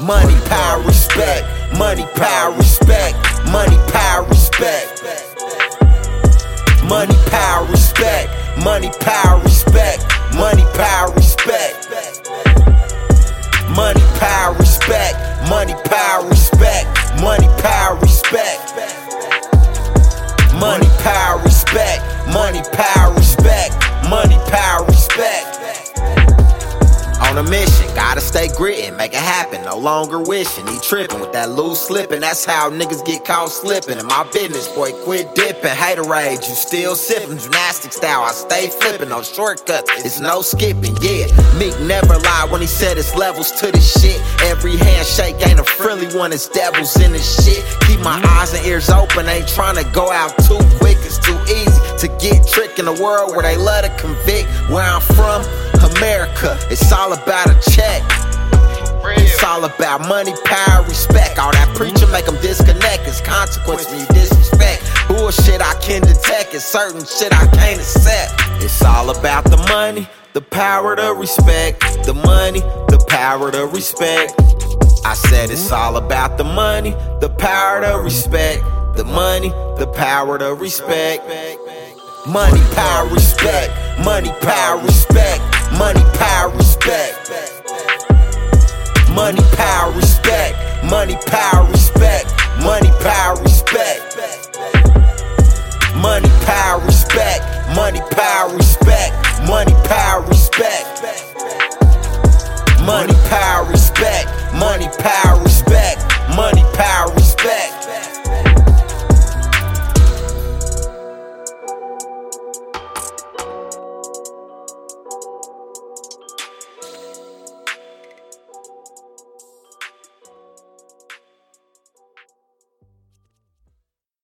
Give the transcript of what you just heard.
Money, power, respect. Money, power, respect. Money, power, respect. Money, power, respect. Money, power, respect. On a mission, gotta stay grittin', make it happen. No longer wishing, he trippin' with that loose slippin'. That's how niggas get caught slippin'. In my business, boy, quit dippin'. Rage, you still sippin'. Gymnastic style, I stay flippin'. No shortcuts, it's no skipping. Yeah, Meek never lied when he said it's levels to this shit. Every handshake ain't a friendly one, it's devils in this shit. Keep my eyes and ears open, ain't tryna go out too quick. It's too easy to get tricked in a world where they love to convict. Where I'm from, America, it's all about a check. It's all about money, power, respect. All that preaching make them disconnect. It's consequence when you disrespect. Bullshit I can detect. It's certain shit I can't accept. It's all about the money, the power, the respect. The money, the power, the respect. I said it's all about the money, the power, the respect. The money, the power, the respect. Money, power, respect. Money, power, respect. Money, power, respect. Money, power, respect. Money, power, respect. Money, power, respect. Money, power, respect. Money, power, respect. Money, power, respect.